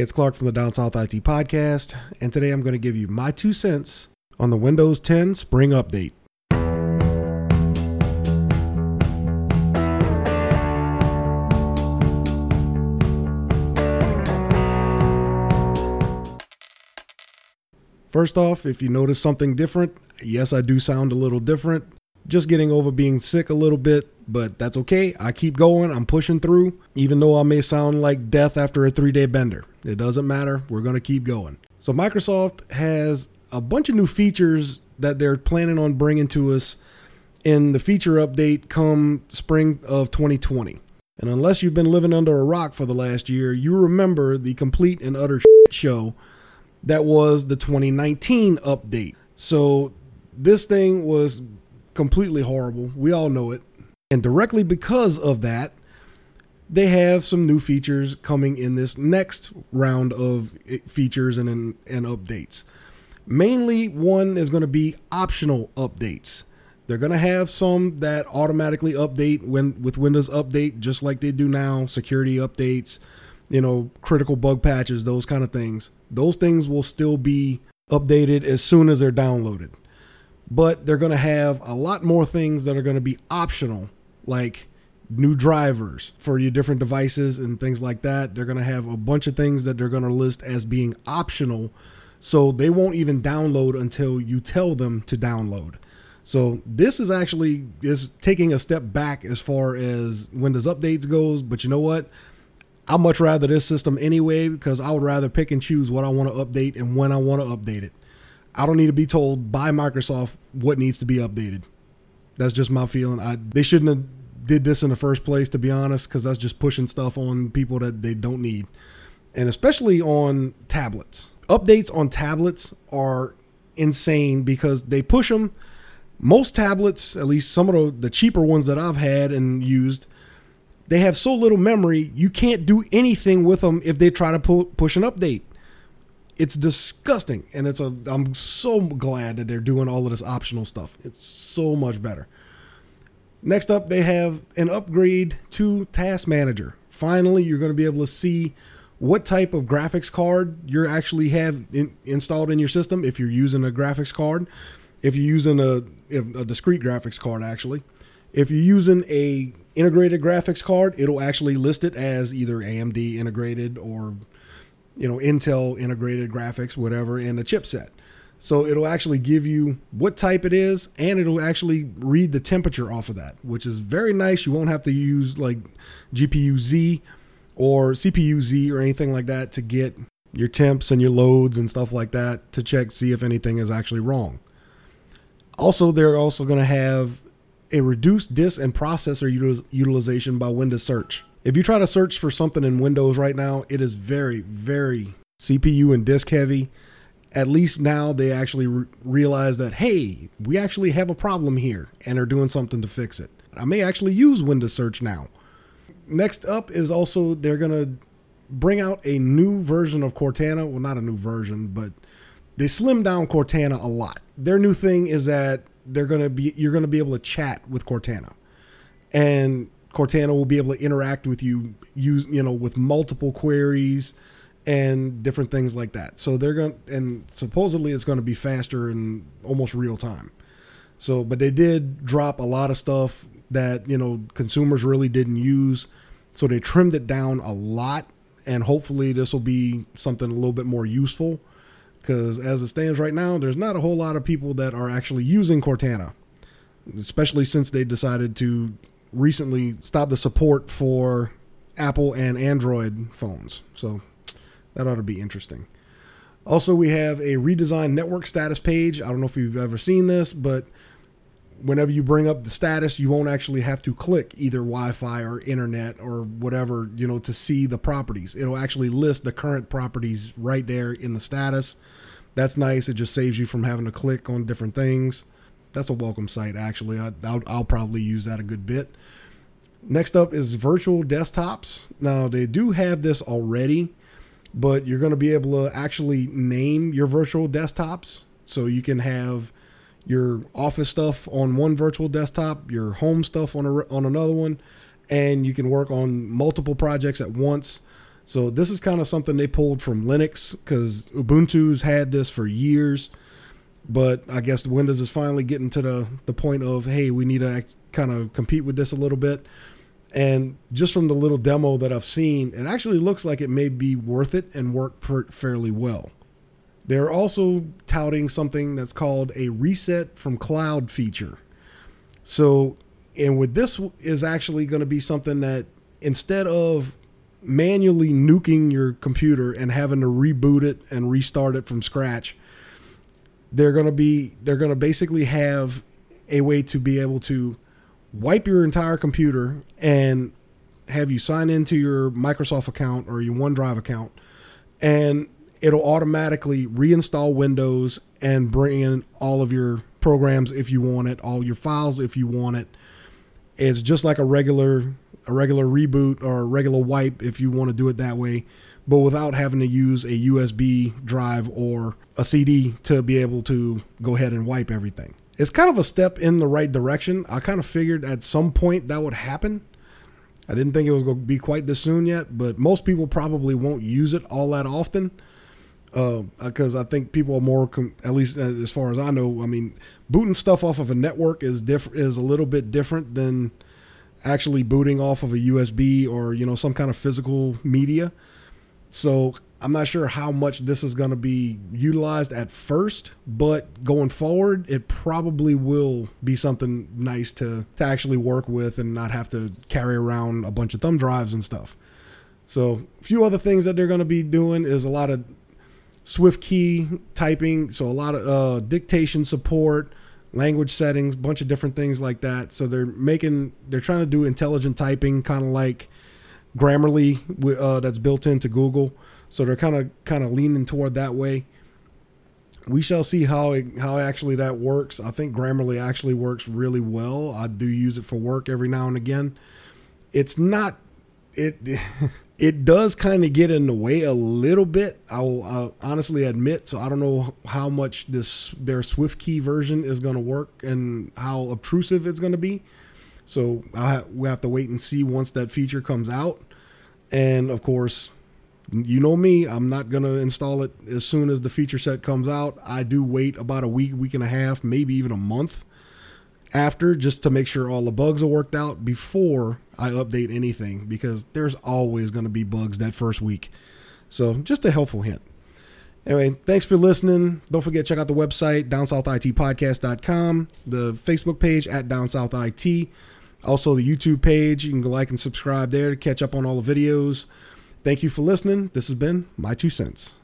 Hey, it's Clark from the Down South IT Podcast, and today I'm going to give you my two cents on the Windows 10 Spring Update. First off, if you notice something different, yes, I do sound a little different. Just getting over being sick a little bit, but that's okay. I keep going. I'm pushing through, even though I may sound like death after a three day bender. It doesn't matter. We're going to keep going. So, Microsoft has a bunch of new features that they're planning on bringing to us in the feature update come spring of 2020. And unless you've been living under a rock for the last year, you remember the complete and utter show that was the 2019 update. So, this thing was completely horrible. We all know it. And directly because of that, they have some new features coming in this next round of features and and updates. Mainly, one is going to be optional updates. They're going to have some that automatically update when with Windows Update, just like they do now. Security updates, you know, critical bug patches, those kind of things. Those things will still be updated as soon as they're downloaded. But they're going to have a lot more things that are going to be optional like new drivers for your different devices and things like that. They're going to have a bunch of things that they're going to list as being optional. So they won't even download until you tell them to download. So this is actually is taking a step back as far as Windows updates goes, but you know what? I'd much rather this system anyway because I would rather pick and choose what I want to update and when I want to update it. I don't need to be told by Microsoft what needs to be updated. That's just my feeling. I they shouldn't have did this in the first place, to be honest, because that's just pushing stuff on people that they don't need, and especially on tablets. Updates on tablets are insane because they push them. Most tablets, at least some of the, the cheaper ones that I've had and used, they have so little memory, you can't do anything with them if they try to pu- push an update. It's disgusting, and it's a. I'm so glad that they're doing all of this optional stuff. It's so much better. Next up, they have an upgrade to Task Manager. Finally, you're going to be able to see what type of graphics card you're actually have in, installed in your system if you're using a graphics card, if you're using a, a discrete graphics card actually. If you're using a integrated graphics card, it'll actually list it as either AMD integrated or you know Intel integrated graphics, whatever, in the chipset. So it'll actually give you what type it is and it'll actually read the temperature off of that, which is very nice. You won't have to use like GPU Z or CPU Z or anything like that to get your temps and your loads and stuff like that to check see if anything is actually wrong. Also, they're also going to have a reduced disk and processor utilization by Windows search. If you try to search for something in Windows right now, it is very, very CPU and disk heavy at least now they actually re- realize that, hey, we actually have a problem here and are doing something to fix it. I may actually use Windows Search now. Next up is also they're going to bring out a new version of Cortana. Well, not a new version, but they slimmed down Cortana a lot. Their new thing is that they're going to be you're going to be able to chat with Cortana. And Cortana will be able to interact with you use, you know, with multiple queries and different things like that. So they're going and supposedly it's going to be faster and almost real time. So, but they did drop a lot of stuff that you know consumers really didn't use, so they trimmed it down a lot, and hopefully this will be something a little bit more useful. Because as it stands right now, there's not a whole lot of people that are actually using Cortana, especially since they decided to recently stop the support for Apple and Android phones. So that ought to be interesting. Also, we have a redesigned network status page. I don't know if you've ever seen this, but whenever you bring up the status, you won't actually have to click either Wi-Fi or internet or whatever, you know, to see the properties. It'll actually list the current properties right there in the status. That's nice. It just saves you from having to click on different things. That's a welcome sight, actually. I, will I'll probably use that a good bit. Next up is virtual desktops. Now, they do have this already but you're going to be able to actually name your virtual desktops so you can have your office stuff on one virtual desktop, your home stuff on a, on another one, and you can work on multiple projects at once. So this is kind of something they pulled from Linux because Ubuntu's had this for years, but I guess Windows is finally getting to the the point of hey, we need to kind of compete with this a little bit. And just from the little demo that I've seen, it actually looks like it may be worth it and work fairly well. They're also touting something that's called a reset from cloud feature. So, and with this is actually going to be something that instead of manually nuking your computer and having to reboot it and restart it from scratch, they're going to be they're going to basically have a way to be able to wipe your entire computer and have you sign into your Microsoft account or your OneDrive account and it'll automatically reinstall Windows and bring in all of your programs if you want it, all your files if you want it. It's just like a regular a regular reboot or a regular wipe if you want to do it that way, but without having to use a USB drive or a CD to be able to go ahead and wipe everything. It's kind of a step in the right direction. I kind of figured at some point that would happen. I didn't think it was going to be quite this soon yet, but most people probably won't use it all that often because uh, I think people are more, com- at least uh, as far as I know. I mean, booting stuff off of a network is different, is a little bit different than actually booting off of a USB or you know some kind of physical media. So I'm not sure how much this is going to be utilized at first, but going forward, it probably will be something nice to to actually work with and not have to carry around a bunch of thumb drives and stuff. So, a few other things that they're going to be doing is a lot of SwiftKey typing, so a lot of uh, dictation support, language settings, bunch of different things like that. So they're making, they're trying to do intelligent typing, kind of like Grammarly uh, that's built into Google. So they're kind of kind of leaning toward that way. We shall see how it, how actually that works. I think Grammarly actually works really well. I do use it for work every now and again. It's not it it does kind of get in the way a little bit. I'll, I'll, honestly admit. So I don't know how much this their SwiftKey version is going to work and how obtrusive it's going to be. So ha- we have to wait and see once that feature comes out. And of course, you know me, I'm not going to install it as soon as the feature set comes out. I do wait about a week, week and a half, maybe even a month after just to make sure all the bugs are worked out before I update anything because there's always going to be bugs that first week. So, just a helpful hint. Anyway, thanks for listening. Don't forget check out the website downsouthitpodcast.com, the Facebook page at downsouthit, also the YouTube page. You can go like and subscribe there to catch up on all the videos. Thank you for listening. This has been my two cents.